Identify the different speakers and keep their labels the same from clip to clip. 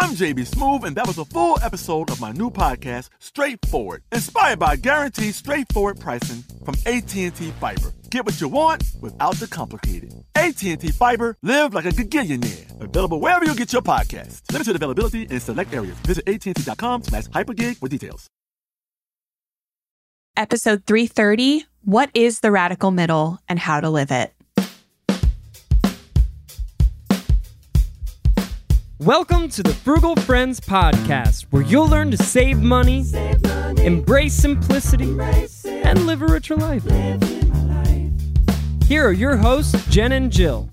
Speaker 1: I'm JB Smoove, and that was a full episode of my new podcast, Straightforward, inspired by guaranteed straightforward pricing from AT&T Fiber. Get what you want without the complicated. AT&T Fiber, live like a gigillionaire. Available wherever you get your podcast. Limited availability in select areas. Visit AT&T.com slash hypergig for details.
Speaker 2: Episode 330, What is the Radical Middle and How to Live It?
Speaker 3: Welcome to the Frugal Friends Podcast, where you'll learn to save money, embrace simplicity, and live a richer life. Here are your hosts, Jen and Jill.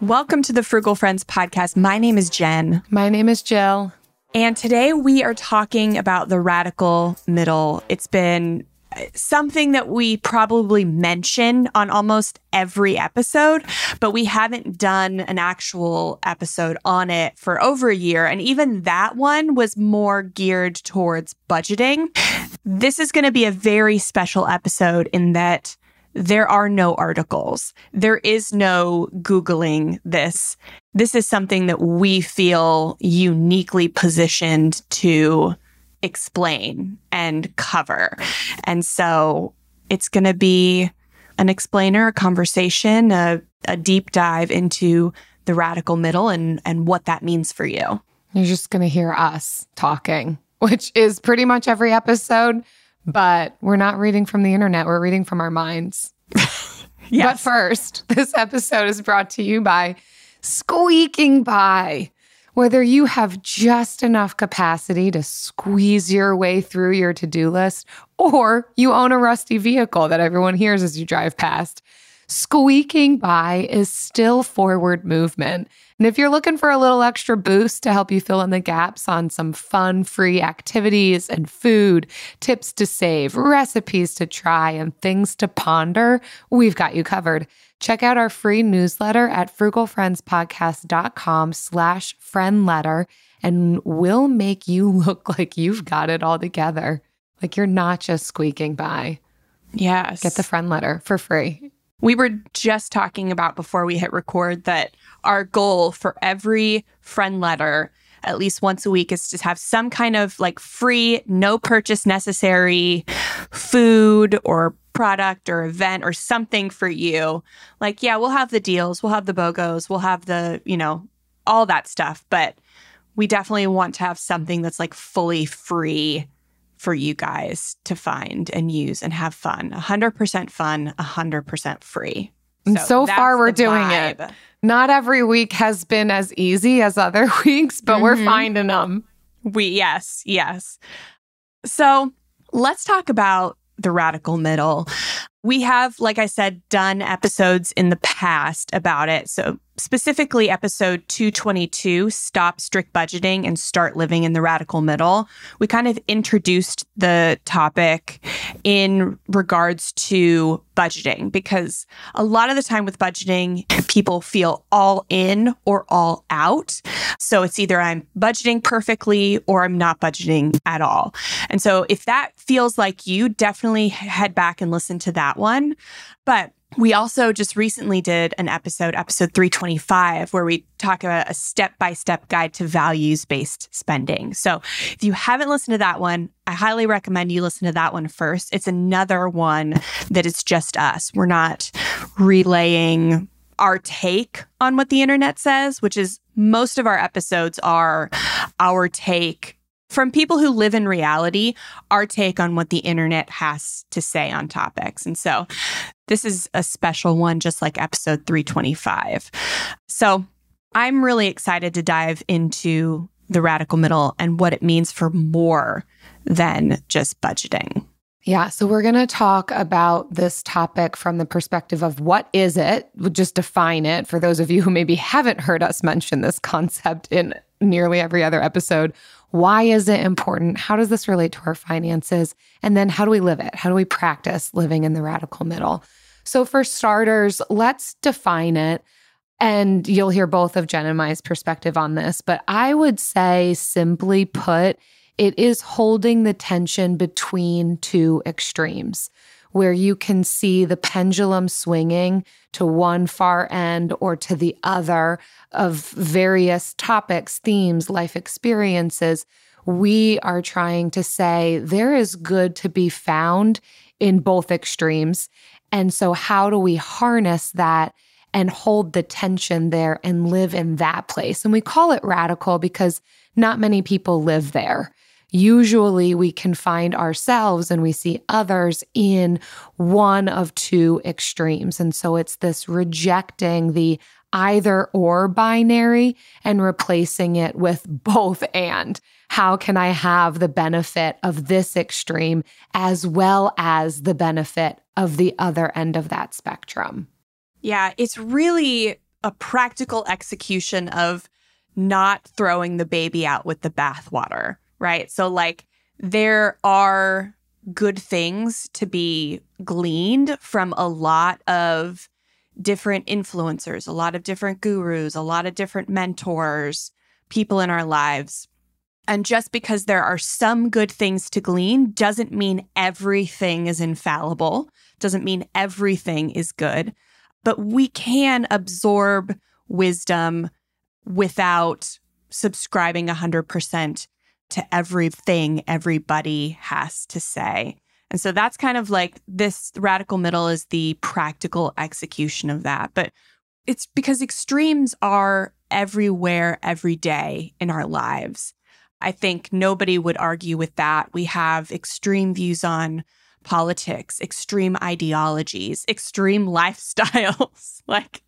Speaker 2: Welcome to the Frugal Friends podcast. My name is Jen.
Speaker 4: My name is Jill.
Speaker 2: And today we are talking about the radical middle. It's been something that we probably mention on almost every episode, but we haven't done an actual episode on it for over a year. And even that one was more geared towards budgeting. This is going to be a very special episode in that there are no articles. There is no Googling this. This is something that we feel uniquely positioned to explain and cover. And so it's going to be an explainer, a conversation, a, a deep dive into the radical middle and, and what that means for you.
Speaker 4: You're just going to hear us talking, which is pretty much every episode, but we're not reading from the internet. We're reading from our minds.
Speaker 2: Yes.
Speaker 4: But first, this episode is brought to you by Squeaking By. Whether you have just enough capacity to squeeze your way through your to do list, or you own a rusty vehicle that everyone hears as you drive past, squeaking by is still forward movement. And if you're looking for a little extra boost to help you fill in the gaps on some fun, free activities and food, tips to save, recipes to try, and things to ponder, we've got you covered. Check out our free newsletter at frugalfriendspodcast.com slash friend letter, and we'll make you look like you've got it all together. Like you're not just squeaking by.
Speaker 2: Yes.
Speaker 4: Get the friend letter for free.
Speaker 2: We were just talking about before we hit record that our goal for every friend letter, at least once a week, is to have some kind of like free, no purchase necessary food or product or event or something for you. Like, yeah, we'll have the deals, we'll have the BOGOs, we'll have the, you know, all that stuff. But we definitely want to have something that's like fully free for you guys to find and use and have fun. 100% fun, 100% free.
Speaker 4: And so, far, we're doing
Speaker 2: vibe.
Speaker 4: it. Not every week has been as easy as other weeks, but we're
Speaker 2: Mhm.
Speaker 4: finding them.
Speaker 2: We, yes, yes. So let's talk about the radical middle. We have, like I said, done episodes in the past about it. So, specifically, episode 222 Stop Strict Budgeting and Start Living in the Radical Middle. We kind of introduced the topic in regards to budgeting because a lot of the time with budgeting, people feel all in or all out. So it's either I'm budgeting perfectly or I'm not budgeting at all. And so if that feels like you, definitely head back and listen to that one. But we also just recently did an episode, episode 325, where we talk about a step by step guide to values based spending. So if you haven't listened to that one, I highly recommend you listen to that one first. It's another one that is just us. We're not relaying our take on what the internet says, which is most of our episodes are our take from people who live in reality, our take on what the internet has to say on topics. And so this is a special one, just like episode 325. So I'm really excited to dive into the radical middle and what it means for more than just budgeting.
Speaker 4: Yeah, so we're going to talk about this topic from the perspective of what is it? We'll just define it for those of you who maybe haven't heard us mention this concept in nearly every other episode. Why is it important? How does this relate to our finances? And then how do we live it? How do we practice living in the radical middle? So, for starters, let's define it. And you'll hear both of Jen and my perspective on this. But I would say, simply put, it is holding the tension between two extremes where you can see the pendulum swinging to one far end or to the other of various topics, themes, life experiences. We are trying to say there is good to be found in both extremes. And so, how do we harness that and hold the tension there and live in that place? And we call it radical because not many people live there usually we can find ourselves and we see others in one of two extremes. And so it's this rejecting the either or binary and replacing it with both and. How can I have the benefit of this extreme as well as the benefit of the other end of that spectrum?
Speaker 2: Yeah, it's really a practical execution of not throwing the baby out with the bathwater right? So, like, there are good things to be gleaned from a lot of different influencers, a lot of different gurus, a lot of different mentors, people in our lives. And just because there are some good things to glean doesn't mean everything is infallible, doesn't mean everything is good, but we can absorb wisdom without subscribing 100% to everything everybody has to say. And so that's kind of like this radical middle is the practical execution of that. But it's because extremes are everywhere, every day in our lives. I think nobody would argue with that. We have extreme views on politics, extreme ideologies, extreme lifestyles, like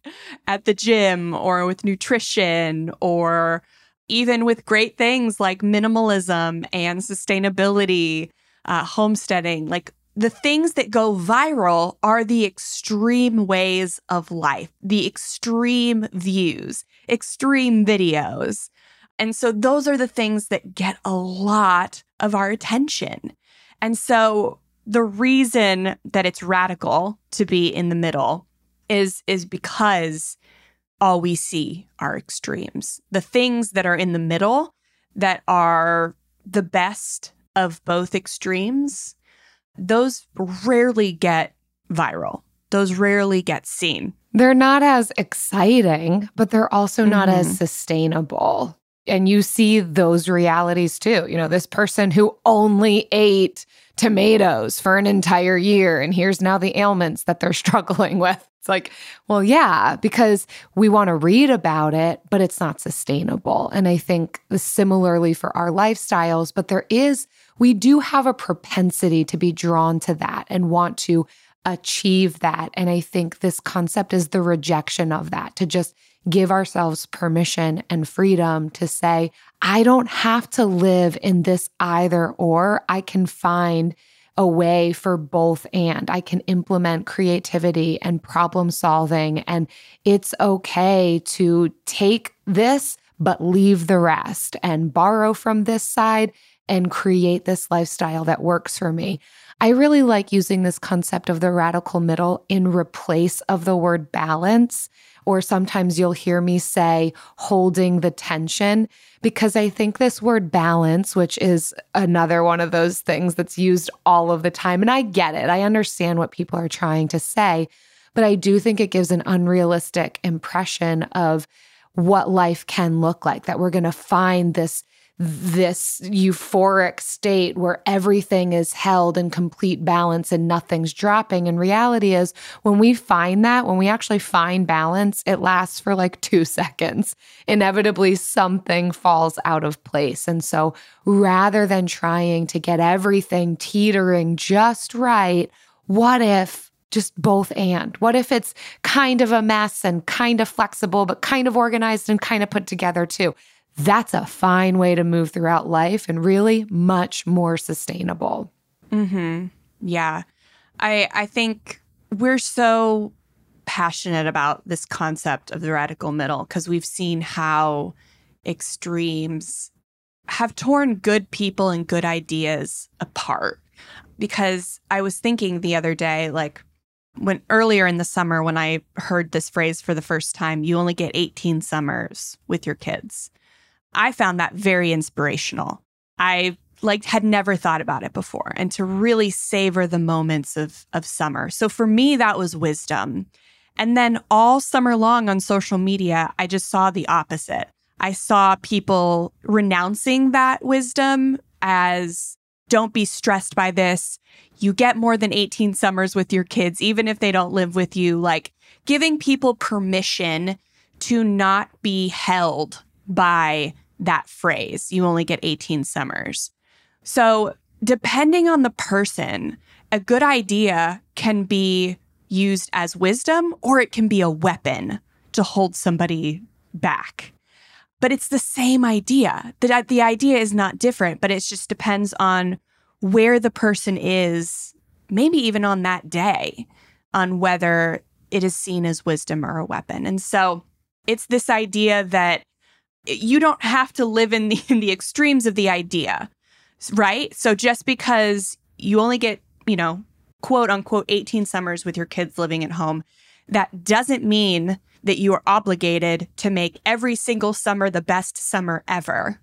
Speaker 2: at the gym or with nutrition or even with great things like minimalism and sustainability, uh, homesteading, like the things that go viral are the extreme ways of life, the extreme views, extreme videos. And so those are the things that get a lot of our attention. And so the reason that it's radical to be in the middle is is because all we see are extremes. The things that are in the middle that are the best of both extremes, those rarely get viral. Those rarely get seen.
Speaker 4: They're not as exciting, but they're also mm-hmm. not as mm-hmm. sustainable. And you see those realities too. You know, this person who only ate tomatoes for an entire year, and here's now the ailments that they're struggling with. It's like, well, yeah, because we want to read about it, but it's not sustainable. And I think similarly for our lifestyles, but there is, we do have a propensity to be drawn to that and want to achieve that. And I think this concept is the rejection of that, to just give ourselves permission and freedom to say, I don't have to live in this either or. I can find a way for both and I can implement creativity and problem solving. And it's okay to take this, but leave the rest and borrow from this side and create this lifestyle that works for me. I really like using this concept of the radical middle in replace of the word balance or sometimes you'll hear me say holding the tension, because I think this word balance, which is another one of those things that's used all of the time, and I get it, I understand what people are trying to say, but I do think it gives an unrealistic impression of what life can look like, that we're going to find this this euphoric state where everything is held in complete balance and nothing's dropping. And reality is, when we find that, when we actually find balance, it lasts for like two seconds. Inevitably, something falls out of place. And so, rather than trying to get everything teetering just right, what if just both and? What if it's kind of a mess and kind of flexible, but kind of organized and kind of put together too? That's a fine way to move throughout life and really much more sustainable.
Speaker 2: Mhm. Yeah. I I think we're so passionate about this concept of the radical middle because we've seen how extremes have torn good people and good ideas apart. Because I was thinking the other day, like when earlier in the summer, when I heard this phrase for the first time, you only get 18 summers with your kids. I found that very inspirational. I like had never thought about it before and to really savor the moments of of summer. So for me that was wisdom. And then all summer long on social media, I just saw the opposite. I saw people renouncing that wisdom as don't be stressed by this. You get more than 18 summers with your kids, even if they don't live with you. Like giving people permission to not be held by that phrase. You only get 18 summers. So, depending on the person, a good idea can be used as wisdom or it can be a weapon to hold somebody back. But it's the same idea. The, the idea is not different, but it just depends on where the person is, maybe even on that day, on whether it is seen as wisdom or a weapon. And so it's this idea that you don't have to live in the, in the extremes of the idea right? So just because you only get, you know, quote unquote 18 summers with your kids living at home, that doesn't mean that you are obligated to make every single summer the best summer ever.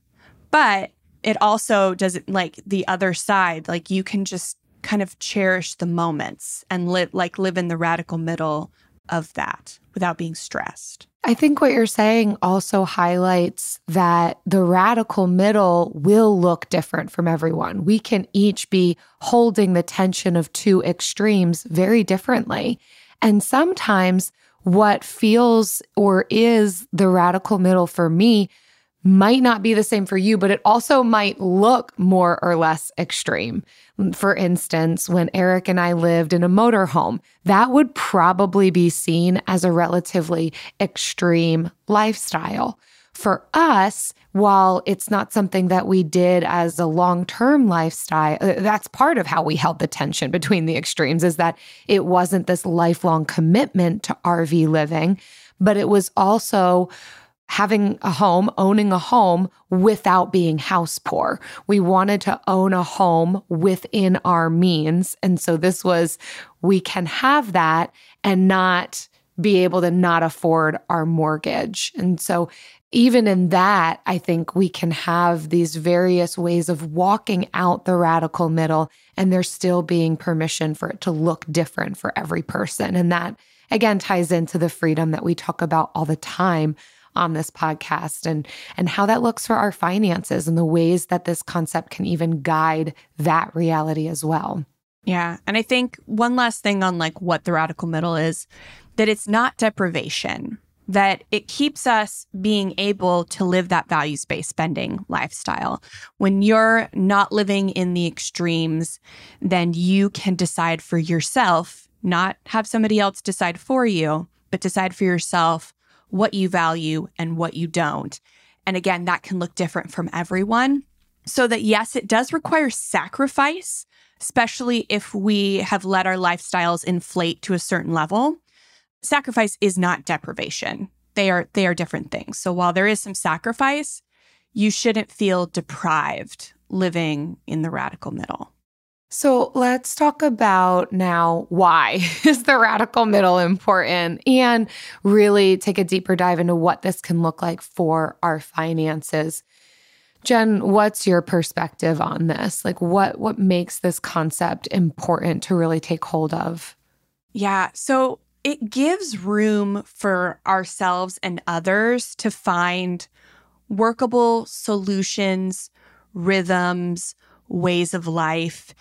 Speaker 2: But it also doesn't like the other side, like you can just kind of cherish the moments and live like live in the radical middle of that without being stressed.
Speaker 4: I think what you're saying also highlights that the radical middle will look different from everyone. We can each be holding the tension of two extremes very differently. And sometimes what feels or is the radical middle for me might not be the same for you, but it also might look more or less extreme. For instance, when Eric and I lived in a motorhome, that would probably be seen as a relatively extreme lifestyle. For us, while it's not something that we did as a long term lifestyle, uh, that's part of how we held the tension between the extremes, is that it wasn't this lifelong commitment to RV living, but it was also having a home, owning a home without being house poor. We wanted to own a home within our means. And so this was, we can have that and not be able to not afford our mortgage. And so even in that, I think we can have these various ways of walking out the radical middle and there still being permission for it to look different for every person. And that again ties into the freedom that we talk about all the time on this podcast and and how that looks for our finances and the ways that this concept can even guide that reality as well.
Speaker 2: Yeah, and I think one last thing on like what the radical middle is that it's not deprivation that it keeps us being able to live that values based spending lifestyle. When you're not living in the extremes, then you can decide for yourself, not have somebody else decide for you, but decide for yourself what you value and what you don't. And again, that can look different from everyone. So that yes, it does require sacrifice, especially if we have let our lifestyles inflate to a certain level. Sacrifice is not deprivation. They are they are different things. So while there is some sacrifice, you shouldn't feel deprived living in the radical middle.
Speaker 4: So let's talk about now why is the radical middle important and really take a deeper dive into what this can look like for our finances. Jen, what's your perspective on this? Like what what makes this concept important to really take hold of?
Speaker 2: Yeah, so it gives room for ourselves and others to find workable solutions, rhythms, ways of life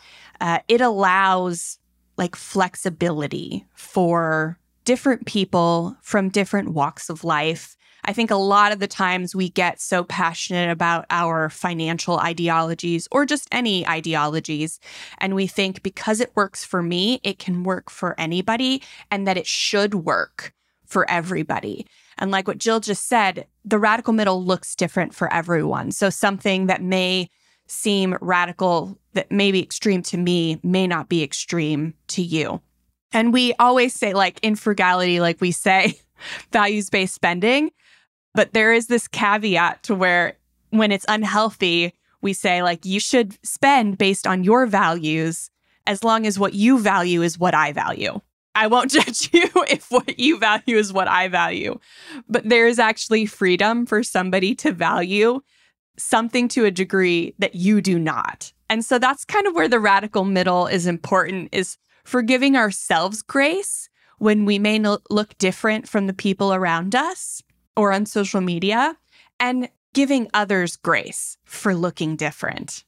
Speaker 2: uh, it allows like flexibility for different people from different walks of life. I think a lot of the times we get so passionate about our financial ideologies or just any ideologies. And we think because it works for me, it can work for anybody and that it should work for everybody. And like what Jill just said, the radical middle looks different for everyone. So something that may seem radical, that may be extreme to me, may not be extreme to you. And we always say, like in frugality, like we say, values based spending. But there is this caveat to where when it's unhealthy, we say, like, you should spend based on your values as long as what you value is what I value. I won't judge you if what you value is what I value. But there is actually freedom for somebody to value something to a degree that you do not. And so that's kind of where the radical middle is important is for giving ourselves grace when we may look different from the people around us or on social media and giving others grace for looking different.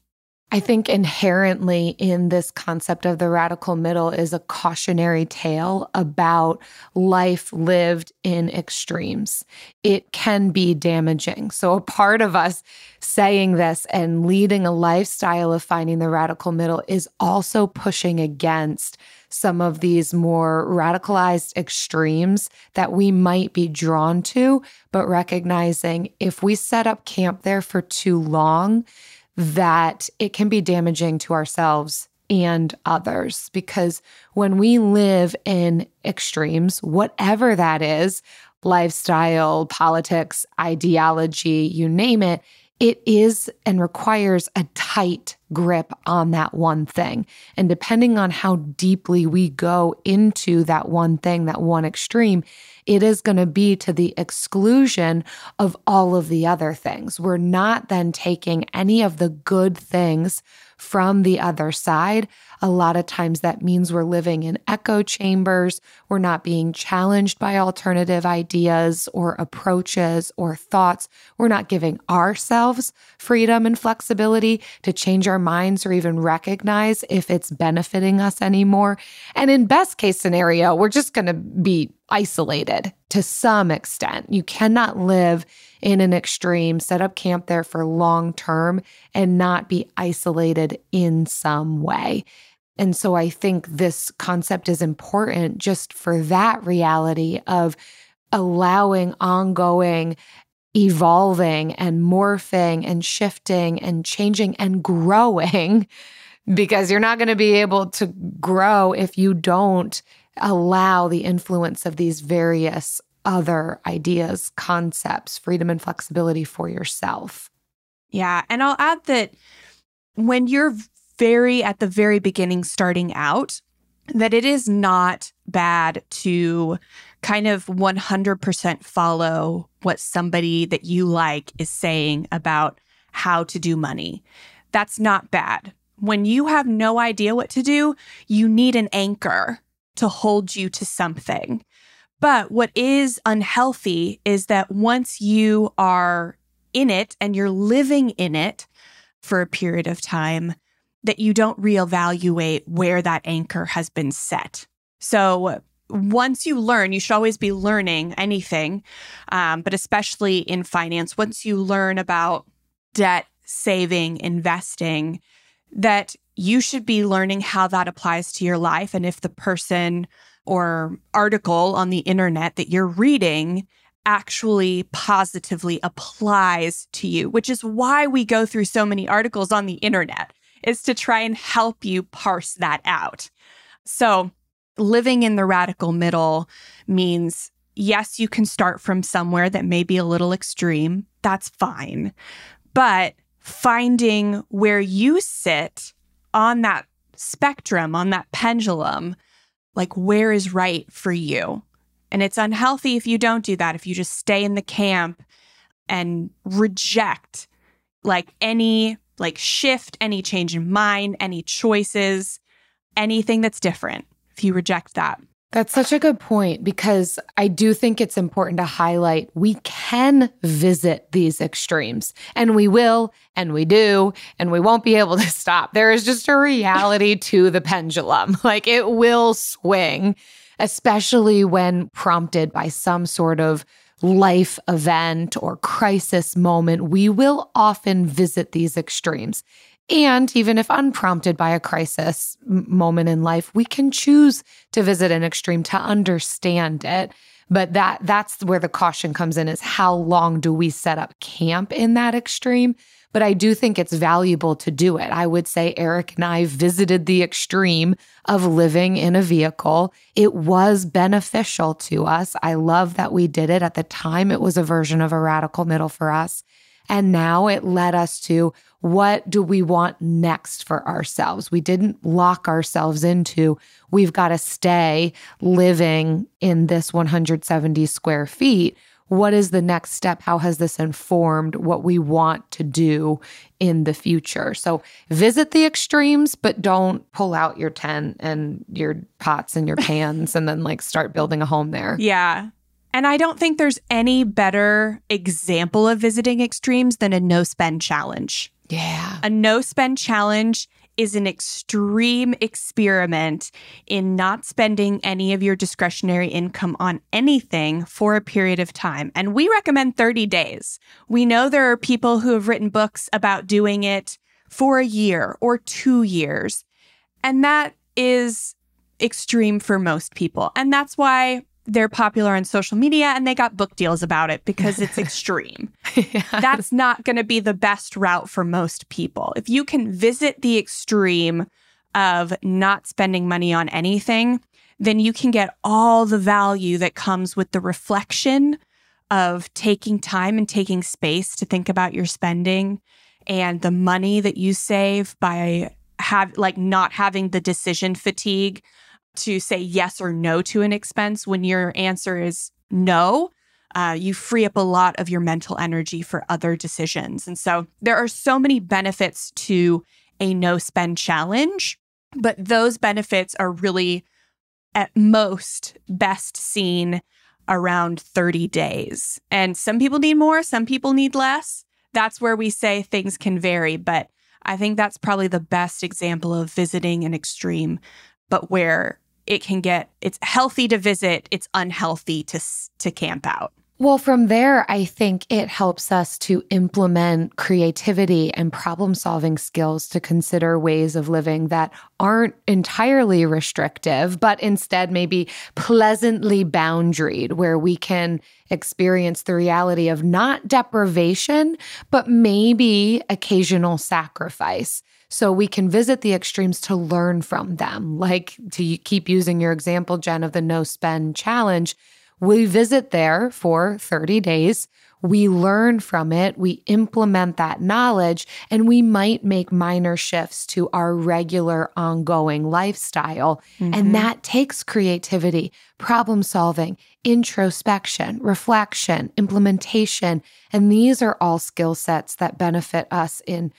Speaker 4: I think inherently in this concept of the radical middle is a cautionary tale about life lived in extremes. It can be damaging. So, a part of us saying this and leading a lifestyle of finding the radical middle is also pushing against some of these more radicalized extremes that we might be drawn to, but recognizing if we set up camp there for too long, that it can be damaging to ourselves and others. Because when we live in extremes, whatever that is lifestyle, politics, ideology, you name it it is and requires a tight grip on that one thing. And depending on how deeply we go into that one thing, that one extreme, it is going to be to the exclusion of all of the other things. We're not then taking any of the good things from the other side. A lot of times that means we're living in echo chambers. We're not being challenged by alternative ideas or approaches or thoughts. We're not giving ourselves freedom and flexibility to change our minds or even recognize if it's benefiting us anymore. And in best case scenario, we're just going to be isolated to some extent. You cannot live in an extreme, set up camp there for long term, and not be isolated in some way. And so I think this concept is important just for that reality of allowing ongoing evolving and morphing and shifting and changing and growing because you're not going to be able to grow if you don't allow the influence of these various other ideas, concepts, freedom and flexibility for yourself.
Speaker 2: Yeah. And I'll add that when you're very at the very beginning starting out, that it is not bad to kind of 100% follow what somebody that you like is saying about how to do money. That's not bad. When you have no idea what to do, you need an anchor to hold you to something. But what is unhealthy is that once you are in it and you're living in it for a period of time, that you don't reevaluate where that anchor has been set. So once you learn, you should always be learning anything, um, but especially in finance, once you learn about debt, saving, investing, that you should be learning how that applies to your life. And if the person or article on the internet that you're reading actually positively applies to you, which is why we go through so many articles on the internet, is to try and help you parse that out. So, living in the radical middle means yes, you can start from somewhere that may be a little extreme. That's fine. But finding where you sit on that spectrum, on that pendulum, like where is right for you. And it's unhealthy if you don't do that, if you just stay in the camp and reject like any like shift, any change in mind, any choices, anything that's different. If you reject that.
Speaker 4: That's such a good point because I do think it's important to highlight we can visit these extremes and we will and we do and we won't be able to stop. There is just a reality to the pendulum. Like it will swing, especially when prompted by some sort of life event or crisis moment, we will often visit these extremes. And even if unprompted by a crisis moment in life, we can choose to visit an extreme to understand it. But that that's where the caution comes in is how long do we set up camp in that extreme? But I do think it's valuable to do it. I would say Eric and I visited the extreme of living in a vehicle. It was beneficial to us. I love that we did it. At the time, it was a version of a radical middle for us. And now it led us to what do we want next for ourselves? We didn't lock ourselves into, we've got to stay living in this 170 square feet. What is the next step? How has this informed what we want to do in the future? So visit the extremes, but don't pull out your tent and your pots and your pans and then like start building a home there.
Speaker 2: Yeah. And I don't think there's any better example of visiting extremes than a no spend challenge.
Speaker 4: Yeah.
Speaker 2: A no spend challenge is an extreme experiment in not spending any of your discretionary income on anything for a period of time. And we recommend 30 days. We know there are people who have written books about doing it for a year or two years. And that is extreme for most people. And that's why they're popular on social media and they got book deals about it because it's extreme. yes. That's not going to be the best route for most people. If you can visit the extreme of not spending money on anything, then you can get all the value that comes with the reflection of taking time and taking space to think about your spending and the money that you save by have like not having the decision fatigue to say yes or no to an expense when your answer is no. Uh, you free up a lot of your mental energy for other decisions. And so there are so many benefits to a no spend challenge, but those benefits are really at most best seen around 30 days. And some people need more, some people need less. That's where we say things can vary, but I think that's probably the best example of visiting an extreme, but where it can get it's healthy to visit, it's unhealthy to to camp out.
Speaker 4: Well, from there, I think it helps us to implement creativity and problem solving skills to consider ways of living that aren't entirely restrictive, but instead maybe pleasantly boundaried, where we can experience the reality of not deprivation, but maybe occasional sacrifice. So we can visit the extremes to learn from them. Like to keep using your example, Jen, of the no spend challenge. We visit there for 30 days. We learn from it, we implement that knowledge, and we might make minor shifts to our regular ongoing lifestyle. Mm-hmm. And that takes creativity, problem solving, introspection, reflection, implementation. And these are all skill sets that benefit us in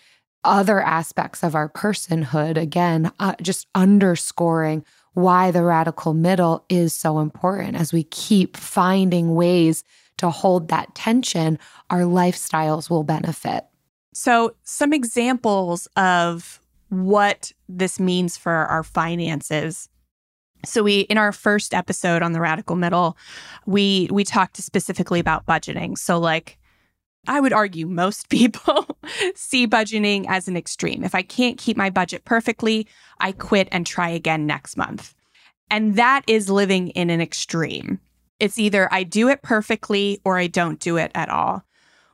Speaker 4: other aspects of our personhood. Again, uh, just underscoring why the radical middle is so important. As we keep finding ways to hold that tension, our lifestyles will benefit.
Speaker 2: So, some examples of what this means for our finances. So we in our first episode on the radical middle, we we talked specifically about budgeting. So like I would argue most people see budgeting as an extreme. If I can't keep my budget perfectly, I quit and try again next month. And that is living in an extreme. It's either I do it perfectly or I don't do it at all.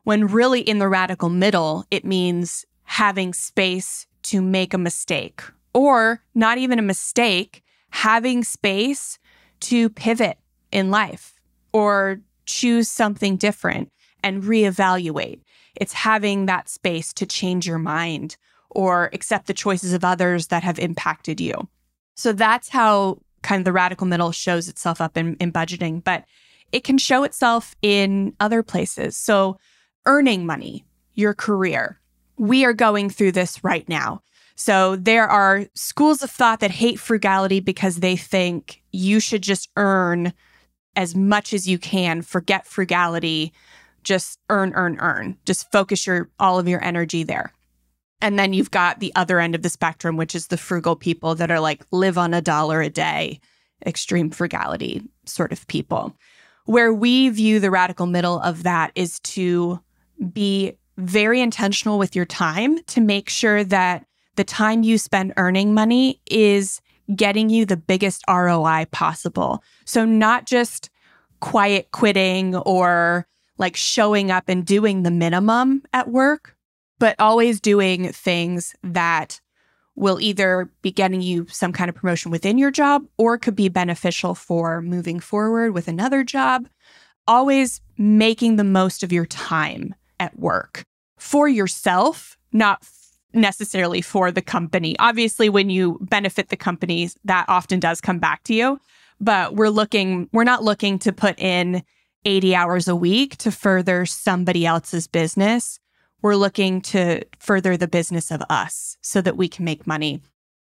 Speaker 2: When really in the radical middle, it means having space to make a mistake or not even a mistake, having space to pivot in life or choose something different and reevaluate. It's having that space to change your mind or accept the choices of others that have impacted you. So that's how kind of the radical middle shows itself up in, in budgeting, but it can show itself in other places. So earning money, your career. We are going through this right now. So there are schools of thought that hate frugality because they think you should just earn as much as you can, forget frugality, just earn, earn, earn. Just focus your all of your energy there. And then you've got the other end of the spectrum, which is the frugal people that are like live on a dollar a day, extreme frugality sort of people. Where we view the radical middle of that is to be very intentional with your time to make sure that the time you spend earning money is getting you the biggest ROI possible. So, not just quiet quitting or like showing up and doing the minimum at work, but always doing things that will either be getting you some kind of promotion within your job or could be beneficial for moving forward with another job. Always making the most of your time at work for yourself, not necessarily for the company. Obviously, when you benefit the companies, that often does come back to you. But we're looking, we're not looking to put in 80 hours a week to further somebody else's business. We're looking to further the business of us so that we can make money.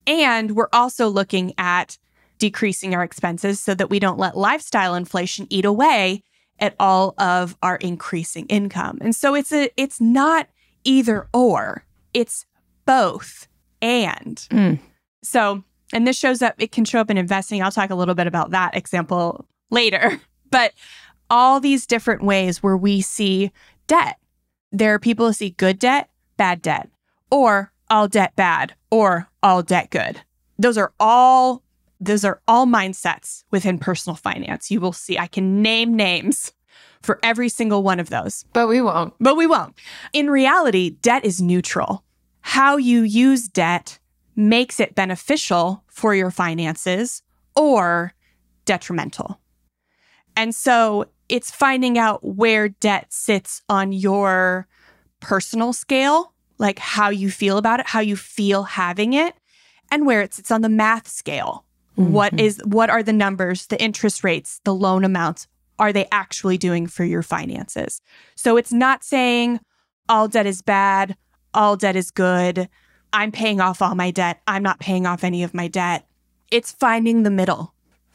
Speaker 2: And we're also looking at decreasing our expenses so that we don't let lifestyle inflation eat away at all of our increasing income. And so it's a it's not either or. It's both and.
Speaker 4: Mm.
Speaker 2: So, and this shows up, it can show up in investing. I'll talk a little bit about that example later. But all these different ways where we see debt. There are people who see good debt, bad debt, or all debt bad, or all debt good. Those are all those are all mindsets within personal finance. You will see I can name names for every single one of those.
Speaker 4: But we won't.
Speaker 2: But we won't. In reality, debt is neutral. How you use debt makes it beneficial for your finances or detrimental. And so it's finding out where debt sits on your personal scale, like how you feel about it, how you feel having it, and where it sits on the math scale. What mm-hmm. is what are the numbers, the interest rates, the loan amounts? Are they actually doing for your finances? So it's not saying all debt is bad, all debt is good. I'm paying off all my debt. I'm not paying off any of my debt. It's finding the middle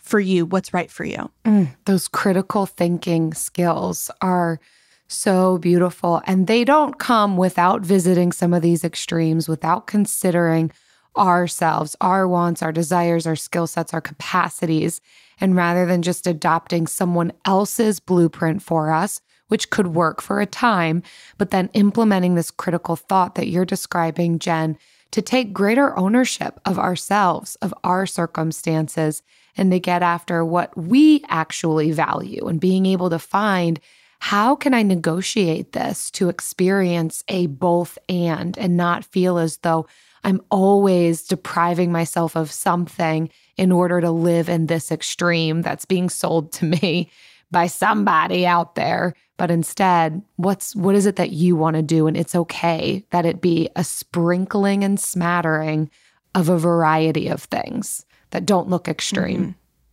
Speaker 2: for you, what's right for you.
Speaker 4: Mm, those critical thinking skills are so beautiful. And they don't come without visiting some of these extremes, without considering ourselves, our wants, our desires, our skill sets, our capacities. And rather than just adopting someone else's blueprint for us, which could work for a time, but then implementing this critical thought that you're describing, Jen, to take greater ownership of ourselves, of our circumstances, and to get after what we actually value and being able to find how can I negotiate this to experience a both and and not feel as though I'm always depriving myself of something in order to live in this extreme that's being sold to me by somebody out there but instead what's what is it that you want to do? And it's okay that it be a sprinkling and smattering of a variety of things that don't look extreme. Mm-hmm.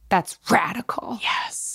Speaker 4: That's radical.
Speaker 2: Yes.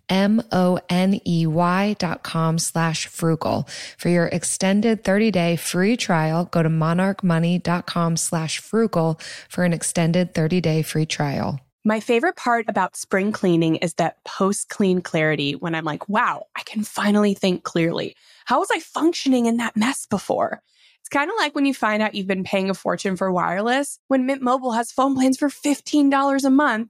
Speaker 4: M-O-N-E-Y dot com slash frugal. For your extended 30-day free trial, go to monarchmoney.com slash frugal for an extended 30-day free trial.
Speaker 2: My favorite part about spring cleaning is that post clean clarity when I'm like, wow, I can finally think clearly. How was I functioning in that mess before? It's kind of like when you find out you've been paying a fortune for wireless when Mint Mobile has phone plans for $15 a month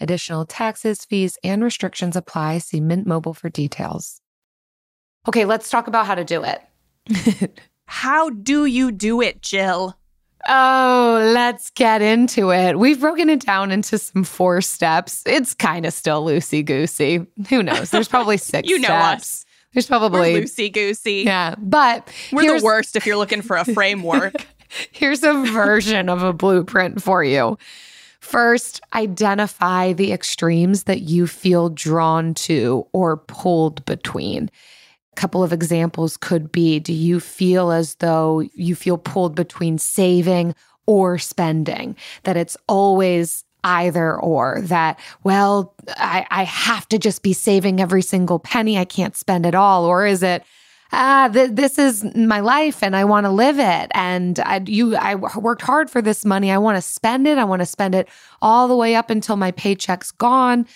Speaker 4: Additional taxes, fees, and restrictions apply. See Mint Mobile for details. Okay, let's talk about how to do it.
Speaker 2: How do you do it, Jill?
Speaker 4: Oh, let's get into it. We've broken it down into some four steps. It's kind of still loosey goosey. Who knows? There's probably six
Speaker 2: You know
Speaker 4: steps.
Speaker 2: us.
Speaker 4: There's probably,
Speaker 2: loosey goosey.
Speaker 4: yeah. But
Speaker 2: We're the worst if you're looking for a framework.
Speaker 4: here's a version of a blueprint for you. First, identify the extremes that you feel drawn to or pulled between. A couple of examples could be Do you feel as though you feel pulled between saving or spending? That it's always either or, that, well, I, I have to just be saving every single penny, I can't spend it all? Or is it, ah, th- this is my life and I want to live it. And I, you, I worked hard for this money. I want to spend it. I want to spend it all the way up until my paycheck's gone.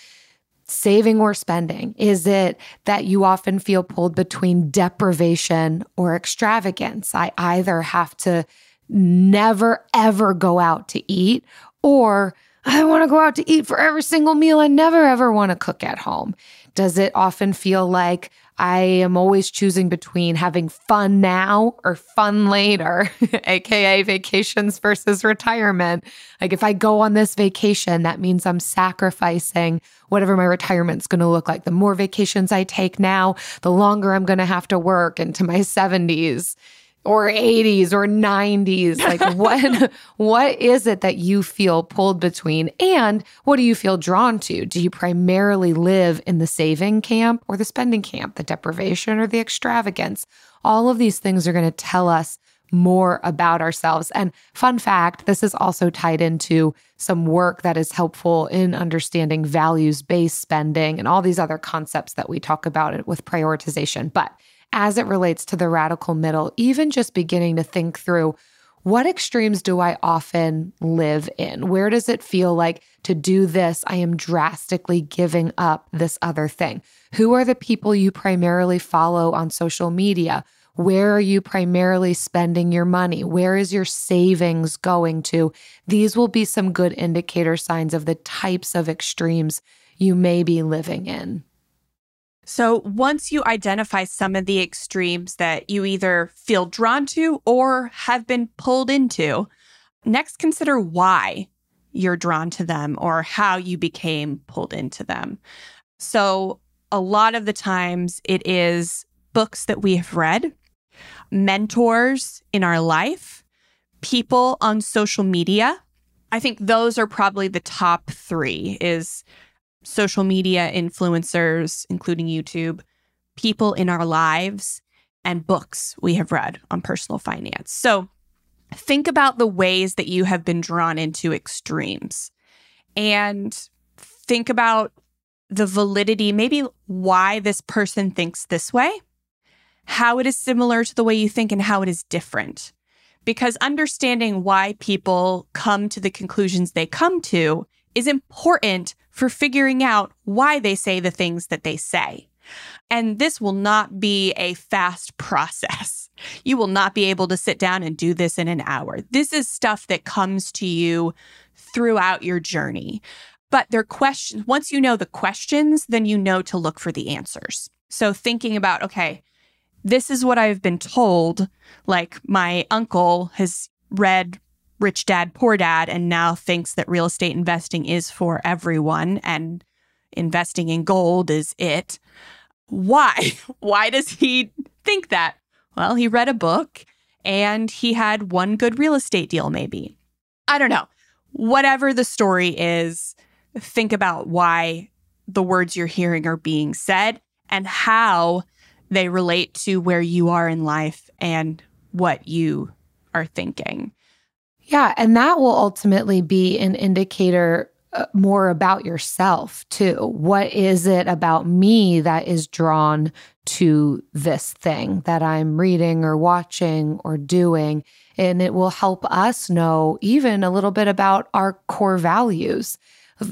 Speaker 4: Saving or spending? Is it that you often feel pulled between deprivation or extravagance? I either have to never, ever go out to eat or I want to go out to eat for every single meal. I never, ever want to cook at home. Does it often feel like I am always choosing between having fun now or fun later, AKA vacations versus retirement? Like if I go on this vacation, that means I'm sacrificing whatever my retirement's going to look like. The more vacations I take now, the longer I'm going to have to work into my 70s or 80s or 90s like what what is it that you feel pulled between? And what do you feel drawn to? Do you primarily live in the saving camp or the spending camp the deprivation or the extravagance? All of these things are going to tell us more about ourselves. And fun fact this is also tied into some work that is helpful in understanding values based spending and all these other concepts that we talk about it with prioritization. But as it relates to the radical middle, even just beginning to think through what extremes do I often live in? Where does it feel like to do this, I am drastically giving up this other thing? Who are the people you primarily follow on social media? Where are you primarily spending your money? Where is your savings going to? These will be some good indicator signs of the types of extremes you may be living in.
Speaker 2: So, once you identify some of the extremes that you either feel drawn to or have been pulled into, next consider why you're drawn to them or how you became pulled into them. So, a lot of the times it is books that we have read, mentors in our life, people on social media. I think those are probably the top 3 is social media influencers, including YouTube, people in our lives, and books we have read on personal finance. So think about the ways that you have been drawn into extremes and think about the validity, maybe why this person thinks this way, how it is similar to the way you think, and how it is different. Because understanding why people come to the conclusions they come to is important for figuring out why they say the things that they say. And this will not be a fast process. You will not be able to sit down and do this in an hour. This is stuff that comes to you throughout your journey. But they're questions. Once you know the questions, then you know to look for the answers. So thinking about, okay, this is what I've been told. Like my uncle has read Rich Dad, Poor Dad, and now thinks that real estate investing is for everyone and investing in gold is it. Why? Why does he think that? Well, he read a book and he had one good real estate deal, maybe. I don't know. Whatever the story is, think about why the words you're hearing are being said and how they relate to where you are in life and what you are thinking.
Speaker 4: Yeah. And that will ultimately be an indicator uh, more about yourself too. What is it about me that is drawn to this thing that I'm reading or watching or doing? And it will help us know even a little bit about our core values.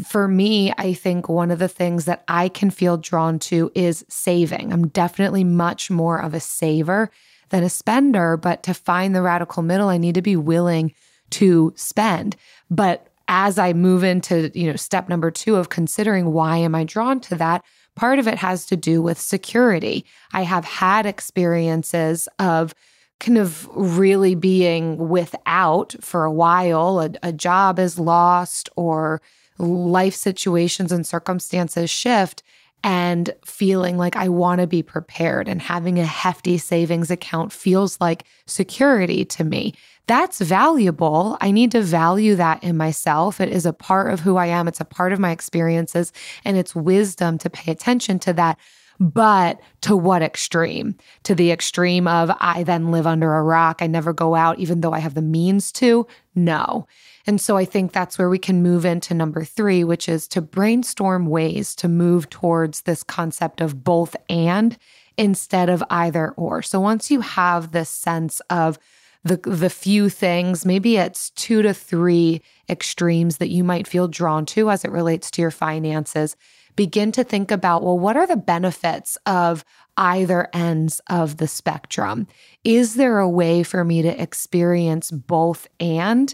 Speaker 4: For me, I think one of the things that I can feel drawn to is saving. I'm definitely much more of a saver than a spender, but to find the radical middle, I need to be willing to spend. But as I move into, you know, step number 2 of considering why am I drawn to that, part of it has to do with security. I have had experiences of kind of really being without for a while, a, a job is lost or life situations and circumstances shift and feeling like I want to be prepared and having a hefty savings account feels like security to me. That's valuable. I need to value that in myself. It is a part of who I am, it's a part of my experiences, and it's wisdom to pay attention to that. But to what extreme? To the extreme of I then live under a rock, I never go out, even though I have the means to? No. And so I think that's where we can move into number three, which is to brainstorm ways to move towards this concept of both and instead of either or. So once you have this sense of the the few things, maybe it's two to three extremes that you might feel drawn to as it relates to your finances, begin to think about, well, what are the benefits of either ends of the spectrum? Is there a way for me to experience both and?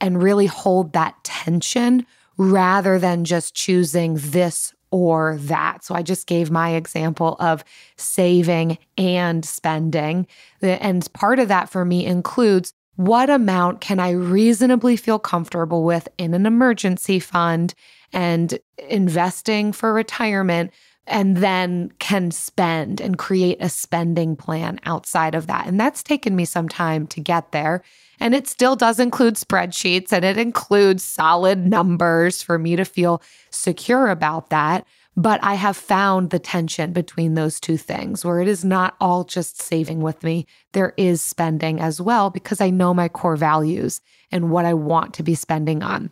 Speaker 4: and really hold that tension rather than just choosing this or that. So I just gave my example of saving and spending. And part of that for me includes what amount can I reasonably feel comfortable with in an emergency fund and investing for retirement and then can spend and create a spending plan outside of that. And that's taken me some time to get there. And it still does include spreadsheets and it includes solid numbers for me to feel secure about that. But I have found the tension between those two things where it is not all just saving with me. There is spending as well because I know my core values and what I want to be spending on.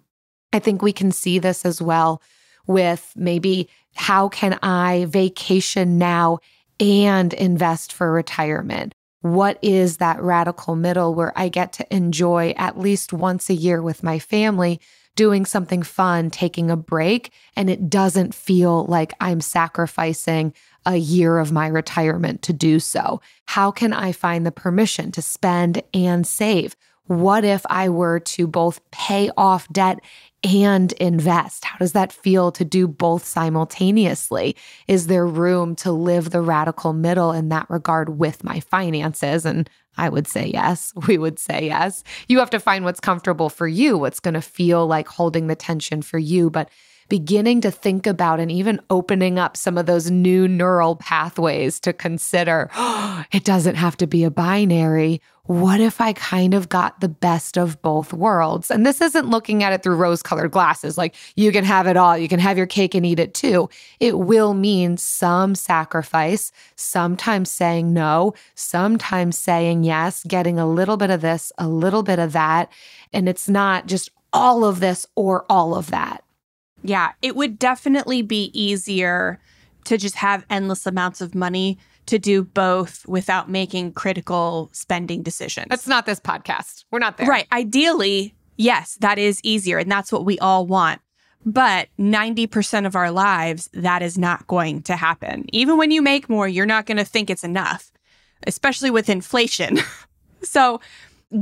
Speaker 4: I think we can see this as well with maybe how can I vacation now and invest for retirement? what is that radical middle where I get to enjoy at least once a year with my family doing something fun, taking a break, and it doesn't feel like I'm sacrificing a year of my retirement to do so? How can I find the permission to spend and save? What if I were to both pay off debt and invest? How does that feel to do both simultaneously? Is there room to live the radical middle in that regard with my finances? And I would say yes. We would say yes. You have to find what's comfortable for you, what's going to feel like holding the tension for you. But beginning to think about and even opening up some of those new neural pathways to consider it doesn't have to be a binary. What if I kind of got the best of both worlds? And this isn't looking at it through rose colored glasses, like you can have it all, you can have your cake and eat it too. It will mean some sacrifice, sometimes saying no, sometimes saying yes, getting a little bit of this, a little bit of that. And it's not just all of this or all of that.
Speaker 2: Yeah, it would definitely be easier to just have endless amounts of money to do both without making critical spending decisions.
Speaker 4: That's not this podcast. We're not there.
Speaker 2: Right. Ideally, yes, that is easier. And that's what we all want. But 90% of our lives, that is not going to happen. Even when you make more, you're not going to think it's enough, especially with inflation. so,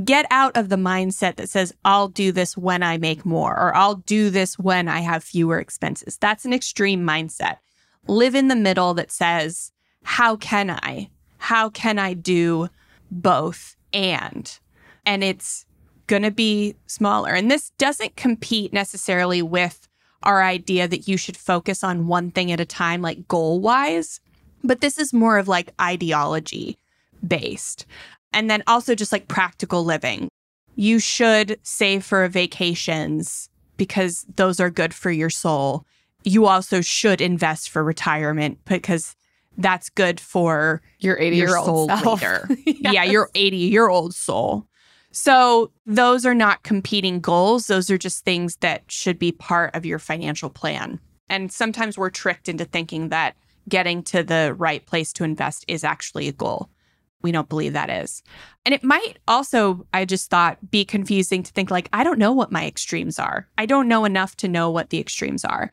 Speaker 2: get out of the mindset that says, I'll do this when I make more, or I'll do this when I have fewer expenses. That's an extreme mindset. Live in the middle that says, How can I? How can I do both and? And it's going to be smaller. And this doesn't compete necessarily with our idea that you should focus on one thing at a time, like goal wise, but this is more of like ideology based. And then also just like practical living. You should save for vacations because those are good for your soul. You also should invest for retirement because that's good for
Speaker 4: your 80 year old
Speaker 2: soul later. yes. Yeah, your 80 year old soul. So, those are not competing goals. Those are just things that should be part of your financial plan. And sometimes we're tricked into thinking that getting to the right place to invest is actually a goal. We don't believe that is. And it might also, I just thought, be confusing to think like, I don't know what my extremes are. I don't know enough to know what the extremes are.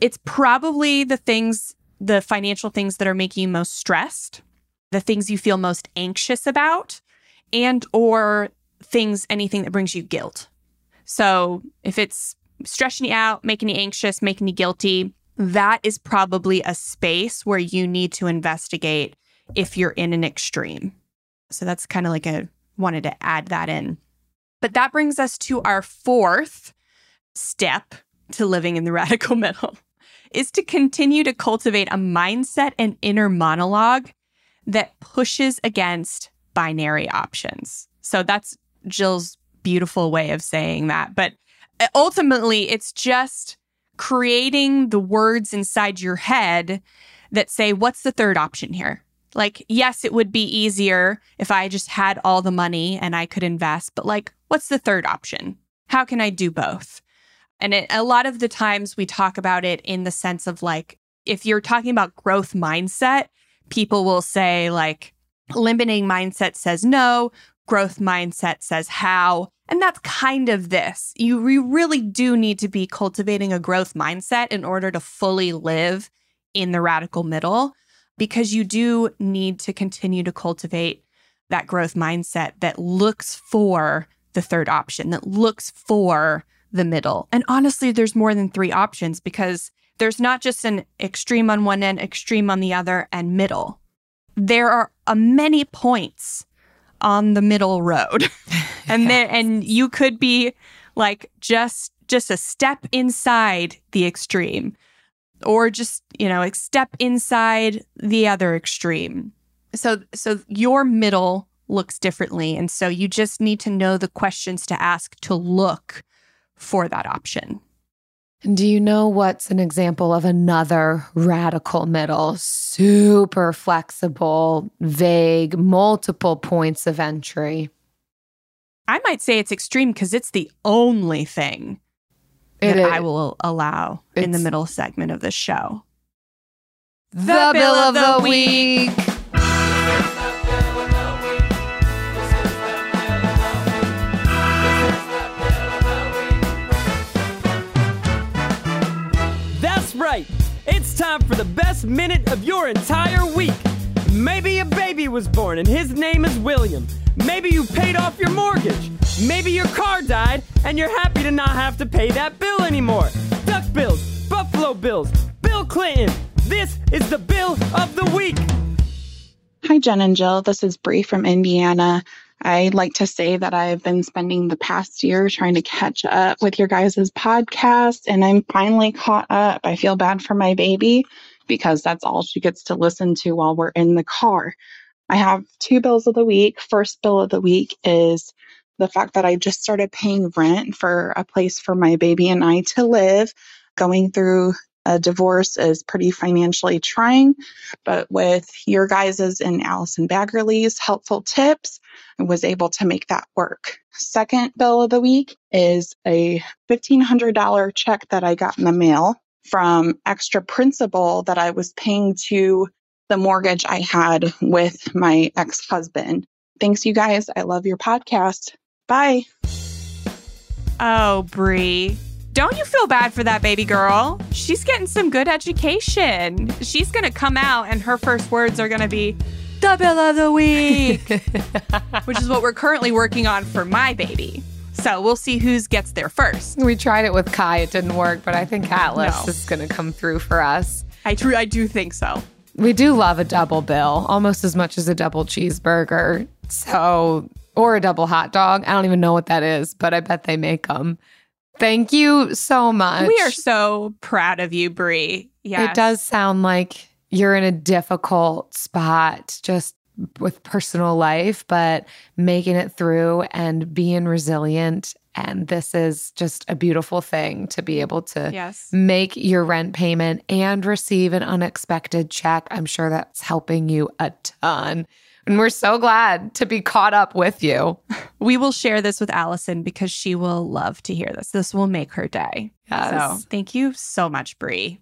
Speaker 2: It's probably the things, the financial things that are making you most stressed, the things you feel most anxious about, and or things, anything that brings you guilt. So if it's stressing you out, making you anxious, making you guilty, that is probably a space where you need to investigate if you're in an extreme. So that's kind of like a wanted to add that in. But that brings us to our fourth step to living in the radical middle is to continue to cultivate a mindset and inner monologue that pushes against binary options. So that's Jill's beautiful way of saying that. But uh, ultimately, it's just creating the words inside your head that say, what's the third option here? Like, yes, it would be easier if I just had all the money and I could invest, but like, what's the third option? How can I do both? And it, a lot of the times we talk about it in the sense of like, if you're talking about growth mindset, people will say, like, limiting mindset says no, growth mindset says how. And that's kind of this. You really do need to be cultivating a growth mindset in order to fully live in the radical middle because you do need to continue to cultivate that growth mindset that looks for the third option, that looks for the middle. And honestly, there's more than three options because there's not just an extreme on one end, extreme on the other, and middle. There are a many points on the middle road. and yes. there and you could be like just just a step inside the extreme or just, you know, a step inside the other extreme. So so your middle looks differently and so you just need to know the questions to ask to look for that option.
Speaker 4: And do you know what's an example of another radical middle? Super flexible, vague, multiple points of entry.
Speaker 2: I might say it's extreme because it's the only thing it that is. I will allow it's in the middle segment of the show.
Speaker 4: The, the bill, bill of the, the week. week.
Speaker 3: right. It's time for the best minute of your entire week. Maybe a baby was born and his name is William. Maybe you paid off your mortgage. Maybe your car died and you're happy to not have to pay that bill anymore. Duck bills, Buffalo bills, Bill Clinton. This is the bill of the week.
Speaker 5: Hi, Jen and Jill. This is Bree from Indiana. I'd like to say that I've been spending the past year trying to catch up with your guys' podcast, and I'm finally caught up. I feel bad for my baby because that's all she gets to listen to while we're in the car. I have two bills of the week. First bill of the week is the fact that I just started paying rent for a place for my baby and I to live. Going through a divorce is pretty financially trying, but with your guys's and Allison Baggerly's helpful tips, I was able to make that work. Second bill of the week is a $1,500 check that I got in the mail from extra principal that I was paying to the mortgage I had with my ex husband. Thanks, you guys. I love your podcast. Bye.
Speaker 2: Oh, Bree. Don't you feel bad for that baby girl? She's getting some good education. She's going to come out and her first words are going to be the bill of the week, which is what we're currently working on for my baby. So we'll see who gets there first.
Speaker 4: We tried it with Kai, it didn't work, but I think Atlas no. is going to come through for us.
Speaker 2: I, tr- I do think so.
Speaker 4: We do love a double bill almost as much as a double cheeseburger. So, or a double hot dog. I don't even know what that is, but I bet they make them. Thank you so much.
Speaker 2: We are so proud of you, Bree.
Speaker 4: Yeah. It does sound like you're in a difficult spot just with personal life, but making it through and being resilient. And this is just a beautiful thing to be able to
Speaker 2: yes.
Speaker 4: make your rent payment and receive an unexpected check. I'm sure that's helping you a ton. And we're so glad to be caught up with you.
Speaker 2: We will share this with Allison because she will love to hear this. This will make her day.
Speaker 4: Yes.
Speaker 2: So thank you so much, Bree.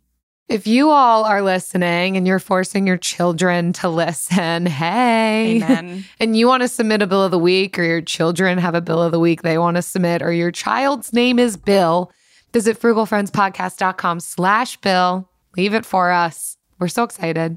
Speaker 4: If you all are listening and you're forcing your children to listen, hey.
Speaker 2: Amen.
Speaker 4: And you want to submit a bill of the week, or your children have a bill of the week they want to submit, or your child's name is Bill, visit frugalfriendspodcast.com slash Bill. Leave it for us. We're so excited.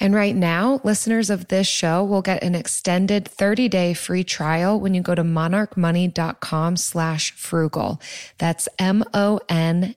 Speaker 4: And right now, listeners of this show will get an extended 30-day free trial when you go to monarchmoney.com slash frugal. That's M-O-N-A-R-C-H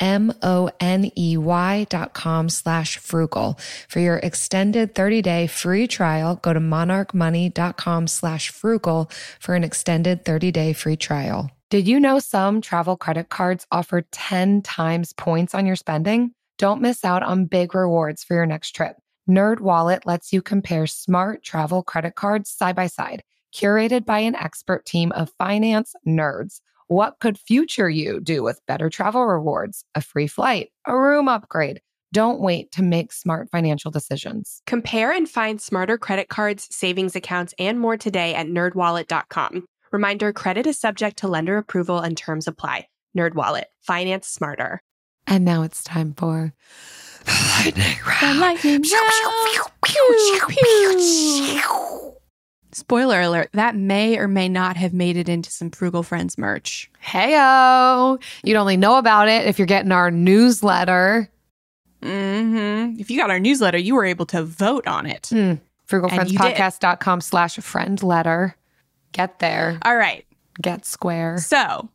Speaker 4: M-O-N-E-Y dot com slash frugal. For your extended 30-day free trial, go to monarchmoney.com slash frugal for an extended 30-day free trial. Did you know some travel credit cards offer 10 times points on your spending? Don't miss out on big rewards for your next trip. NerdWallet lets you compare smart travel credit cards side by side, curated by an expert team of finance nerds. What could future you do with better travel rewards, a free flight, a room upgrade? Don't wait to make smart financial decisions.
Speaker 6: Compare and find smarter credit cards, savings accounts, and more today at nerdwallet.com. Reminder credit is subject to lender approval and terms apply. NerdWallet, finance smarter.
Speaker 4: And now it's time for the lightning round.
Speaker 2: lightning Spoiler alert, that may or may not have made it into some Frugal Friends merch.
Speaker 4: Heyo. You'd only know about it if you're getting our newsletter.
Speaker 2: Mm-hmm. If you got our newsletter, you were able to vote on it. You did.
Speaker 4: Frugalfriendspodcast.com slash friend letter. Get there.
Speaker 2: All right.
Speaker 4: Get square.
Speaker 2: So,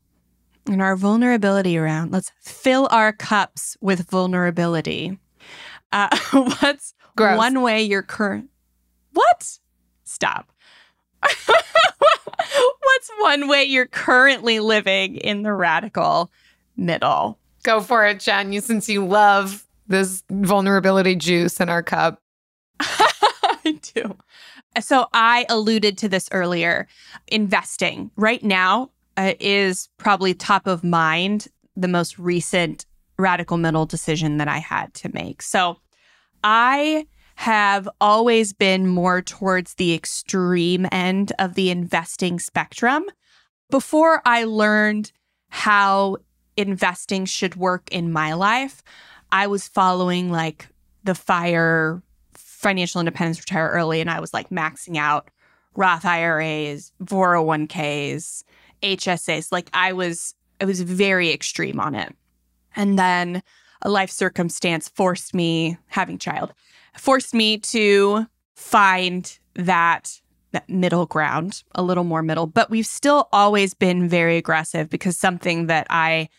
Speaker 2: in our vulnerability around. let's fill our cups with vulnerability. Uh, what's
Speaker 4: Gross.
Speaker 2: one way your current. What? Stop. what's one way you're currently living in the radical middle?
Speaker 4: Go for it, Jen. You since you love this vulnerability juice in our cup.
Speaker 2: I do. So I alluded to this earlier. Investing right now uh, is probably top of mind, the most recent radical middle decision that I had to make. So I have always been more towards the extreme end of the investing spectrum. Before I learned how investing should work in my life, I was following like the fire financial independence retire early and I was like maxing out Roth IRAs, 401ks, HSAs. Like I was I was very extreme on it. And then a life circumstance forced me having child forced me to find that that middle ground, a little more middle, but we've still always been very aggressive because something that I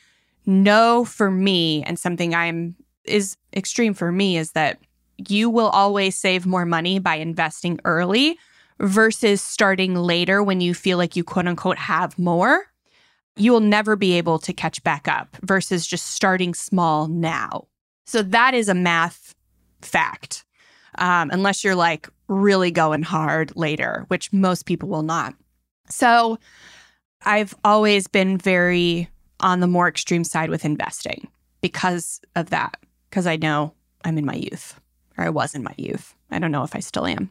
Speaker 2: know for me and something I'm is extreme for me is that you will always save more money by investing early versus starting later when you feel like you quote unquote have more. You will never be able to catch back up versus just starting small now. So that is a math fact, um, unless you're like really going hard later, which most people will not. So I've always been very on the more extreme side with investing because of that, because I know I'm in my youth, or I was in my youth. I don't know if I still am.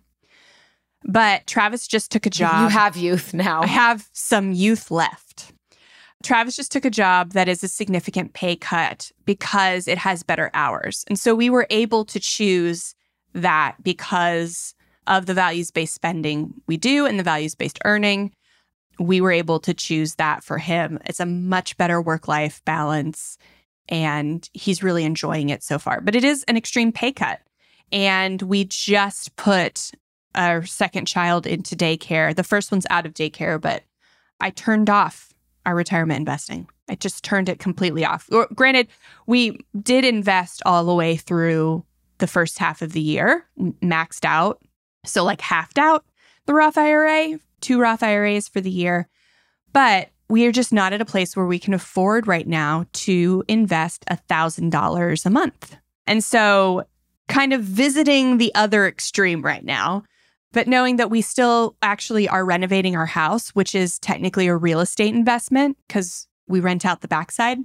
Speaker 2: But Travis just took a job.
Speaker 4: You have youth now.
Speaker 2: I have some youth left. Travis just took a job that is a significant pay cut because it has better hours. And so we were able to choose that because of the values based spending we do and the values based earning. We were able to choose that for him. It's a much better work life balance and he's really enjoying it so far. But it is an extreme pay cut. and we just put our second child into daycare. The first one's out of daycare, but I turned off our retirement investing. I just turned it completely off. Or, granted, we did invest all the way through the first half of the year, maxed out. So, like, halved out the Roth IRA, two Roth IRAs for the year. But we are just not at a place where we can afford right now to invest $1,000 a month. And so, kind of visiting the other extreme right now, but knowing that we still actually are renovating our house, which is technically a real estate investment because we rent out the backside.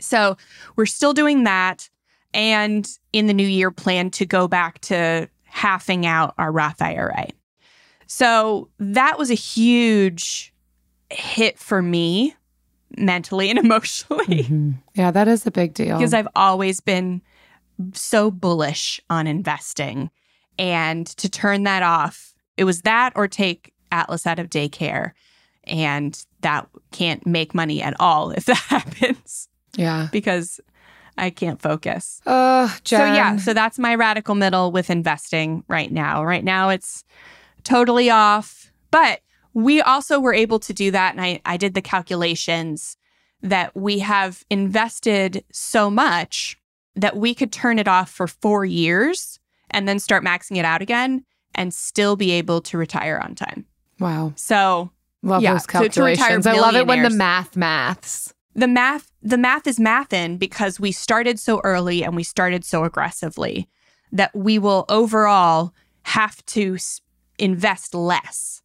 Speaker 2: So, we're still doing that. And in the new year, plan to go back to halving out our Roth IRA. So, that was a huge hit for me mentally and emotionally.
Speaker 4: Mm-hmm. Yeah, that is a big deal.
Speaker 2: Because I've always been so bullish on investing. And to turn that off, it was that or take Atlas out of daycare. And that can't make money at all if that happens.
Speaker 4: Yeah.
Speaker 2: Because I can't focus.
Speaker 4: Oh,
Speaker 2: So, yeah, so that's my radical middle with investing right now. Right now, it's totally off. But we also were able to do that. And I, I did the calculations that we have invested so much that we could turn it off for four years and then start maxing it out again and still be able to retire on time.
Speaker 4: Wow.
Speaker 2: So
Speaker 4: Love
Speaker 2: Yeah,
Speaker 4: those
Speaker 2: to- to retire
Speaker 4: calculations. I love it when the math maths.
Speaker 2: the math the math is mathin because we started so early and we started so aggressively that we will overall have to invest less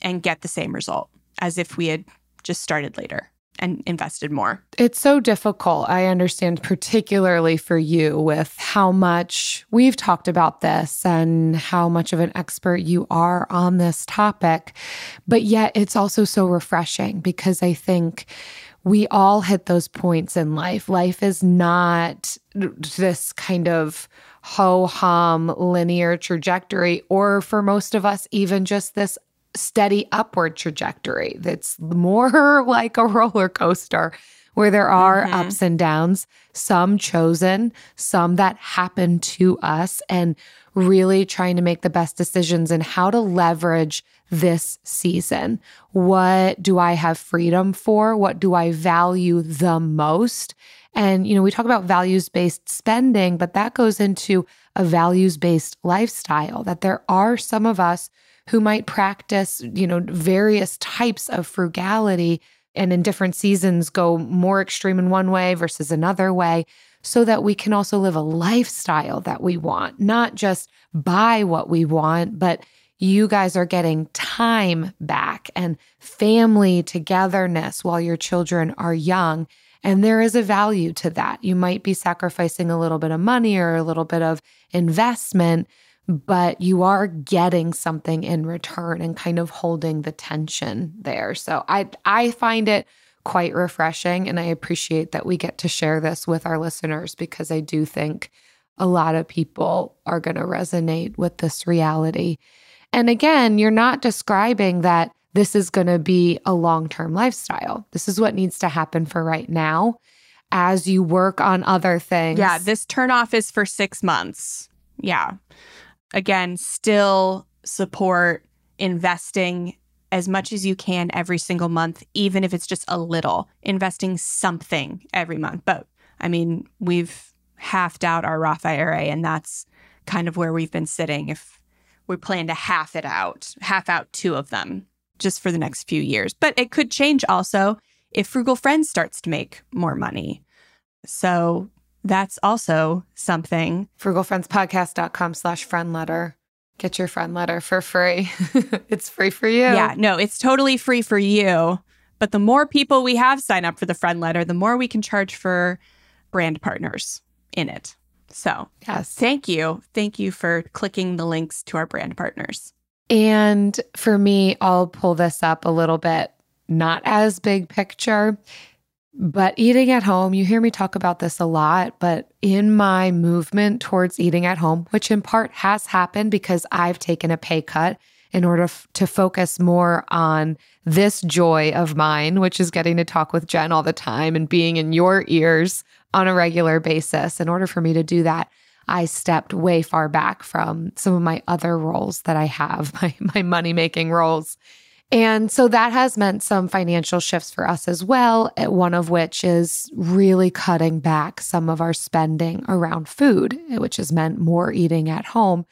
Speaker 2: and get the same result as if we had just started later and invested more.
Speaker 4: It's so difficult. I understand, particularly for you, with how much we've talked about this and how much of an expert you are on this topic. But yet, it's also so refreshing because I think we all hit those points in life. Life is not this kind of ho hum linear trajectory, or for most of us, even just this steady upward trajectory that's more like a roller coaster where there are
Speaker 2: Mhm.
Speaker 4: ups and downs, some chosen, some that happen to us, and really trying to make the best decisions and how to leverage this season. What do I have freedom for? What do I value the most? And, you know, we talk about values based spending, but that goes into a values based lifestyle, that there are some of us who might practice, you know, various types of frugality and in different seasons go more extreme in one way versus another way so that we can also live a lifestyle that we want, not just buy what we want, but you guys are getting time back and family togetherness while your children are young. And there is a value to that. You might be sacrificing a little bit of money or a little bit of investment, but you are getting something in return and kind of holding the tension there. So I I find it quite refreshing and I appreciate that we get to share this with our listeners because I do think a lot of people are going to resonate with this reality. And again, you're not describing that this is going to be a long-term lifestyle. This is what needs to happen for right now as you work on other things.
Speaker 2: Yeah, this turn off is for six months. Yeah. Again, still support investing as much as you can every single month, even if it's just a little, investing something every month. But I mean, we've halved out our Roth IRA, and that's kind of where we've been sitting. If we plan to half it out, half out two of them just for the next few years. But it could change also if Frugal Friends starts to make more money. So that's also something.
Speaker 4: frugalfriendspodcast.com slash friend letter. Get your friend letter for free. it's free for you.
Speaker 2: Yeah, no, it's totally free for you. But the more people we have sign up for the friend letter, the more we can charge for brand partners in it. So uh,
Speaker 4: Yes.
Speaker 2: thank you. Thank you for clicking the links to our brand partners.
Speaker 4: And for me, I'll pull this up a little bit, not as big picture, but eating at home. You hear me talk about this a lot, but in my movement towards eating at home, which in part has happened because I've taken a pay cut in order f- to focus more on this joy of mine, which is getting to talk with Jen all the time and being in your ears on a regular basis. In order for me to do that, I stepped way far back from some of my other roles that I have, my, my money making roles. And so that has meant some financial shifts for us as well, eh, one of which is really cutting back some of our spending around food, eh, which has meant more eating at home.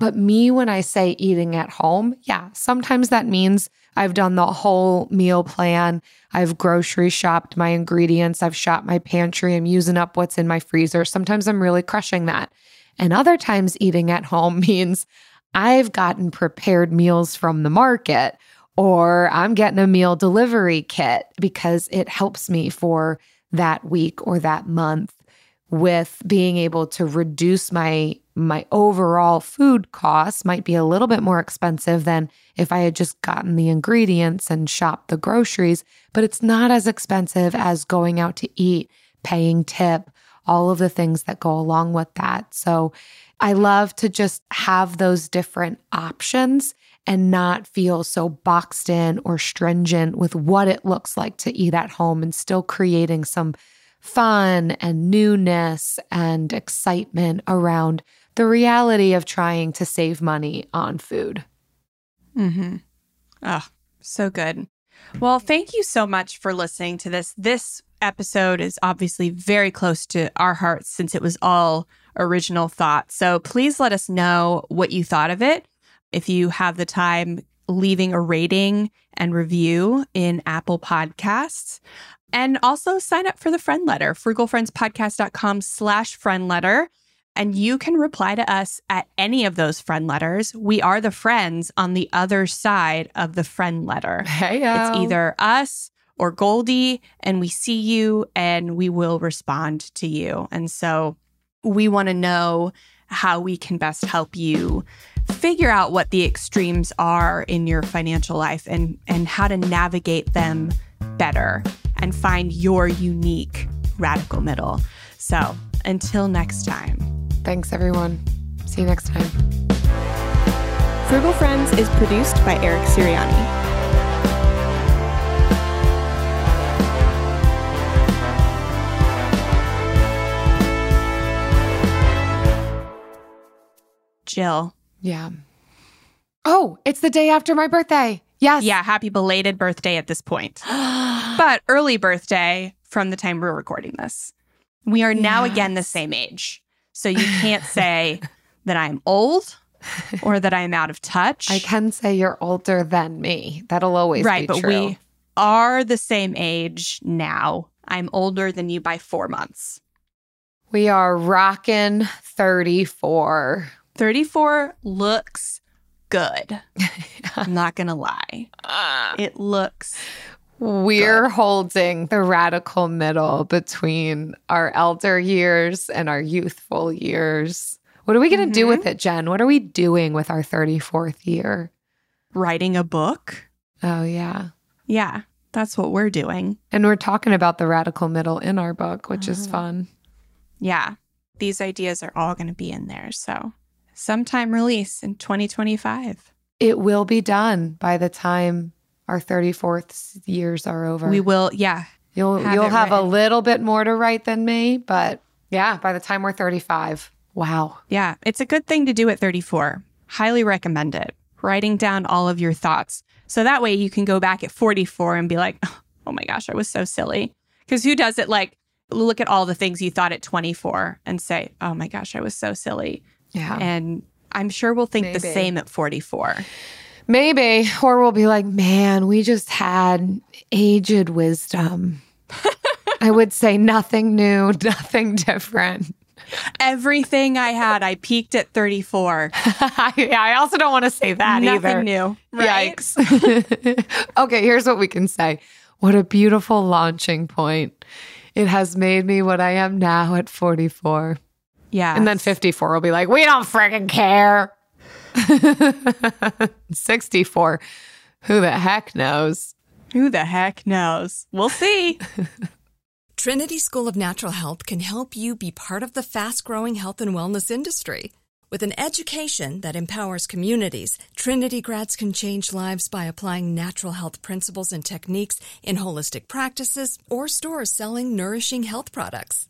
Speaker 4: But me, when I say eating at home, yeah, sometimes that means I've done the whole meal plan. I've grocery shopped my ingredients. I've shopped my pantry. I'm using up what's in my freezer. Sometimes I'm really crushing that. And other times, eating at home means I've gotten prepared meals from the market or I'm getting a meal delivery kit because it helps me for that week or that month with being able to reduce my my overall food costs might be a little bit more expensive than if I had just gotten the ingredients and shopped the groceries, but it's not as expensive as going out to eat, paying tip, all of the things that go along with that. So I love to just have those different options and not feel so boxed in or stringent with what it looks like to eat at home and still creating some fun and newness and excitement around the reality of trying to save money on food.
Speaker 2: Mm-hmm. Oh, so good. Well, thank you so much for listening to this. This episode is obviously very close to our hearts since it was all original thought. So please let us know what you thought of it if you have the time, leaving a rating and review in Apple Podcasts. And also sign up for the friend letter, frugalfriendspodcast.com slash friend letter. And you can reply to us at any of those friend letters. We are the friends on the other side of the friend letter.
Speaker 4: Hey,
Speaker 2: It's either us or Goldie, and we see you and we will respond to you. And so we want to know how we can best help you figure out what the extremes are in your financial life and, and how to navigate them better and find your unique radical middle. So until next time.
Speaker 4: Thanks, everyone. See you next time.
Speaker 7: Frugal Friends is produced by Eric Siriani.
Speaker 2: Jill.
Speaker 4: Yeah. Oh, it's the day after my birthday. Yes.
Speaker 2: Yeah, happy belated birthday at this point. but early birthday from the time we're recording this. We are now again the same age. So you can't say that I'm old or that I'm out of touch.
Speaker 4: I can say you're older than me. That'll always
Speaker 2: right,
Speaker 4: be
Speaker 2: but we are the same age now. I'm older than you by four months.
Speaker 4: we are rocking 34.
Speaker 2: 34 looks good. I'm not going to lie. It looks
Speaker 4: We're holding the radical middle between our elder years and our youthful years. What are we going to do
Speaker 2: Mhm.
Speaker 4: with it, Jen? What are we doing with our 34th year?
Speaker 2: writing a book.
Speaker 4: Oh, yeah.
Speaker 2: Yeah, that's what we're doing.
Speaker 4: And we're talking about the radical middle in our book, which is
Speaker 2: Oh.
Speaker 4: fun.
Speaker 2: Yeah, these ideas are all going to be in there. So, sometime release in 2025.
Speaker 4: It will be done by the time our 34th years are over.
Speaker 2: We will, yeah.
Speaker 4: You'll
Speaker 2: have
Speaker 4: you'll have a little bit more to write than me, but yeah, by the time we're 35. Wow.
Speaker 2: Yeah, it's a good thing to do at 34. Highly recommend it. Writing down all of your thoughts. So that way you can go back at 44 and be like, oh my gosh, I was so silly. Because who does it like, look at all the things you thought at 24 and say, oh my gosh, I was so silly.
Speaker 4: Yeah.
Speaker 2: And I'm sure we'll think the same at 44.
Speaker 4: Maybe. Or we'll be like, man, we just had aged wisdom. I would say nothing new, nothing different.
Speaker 2: Everything I had, I peaked at 34.
Speaker 4: yeah, I also don't want to say that
Speaker 2: Nothing
Speaker 4: either.
Speaker 2: new. Right?
Speaker 4: Yikes. okay, here's what we can say. What a beautiful launching point. It has made me what I am now at 44.
Speaker 2: Yeah.
Speaker 4: And then 54 will be like, we don't friggin' care. 64. Who the heck knows?
Speaker 2: who the heck knows? We'll see.
Speaker 8: Trinity School of Natural Health can help you be part of the fast growing health and wellness industry. With an education that empowers communities, Trinity grads can change lives by applying natural health principles and techniques in holistic practices or stores selling nourishing health products.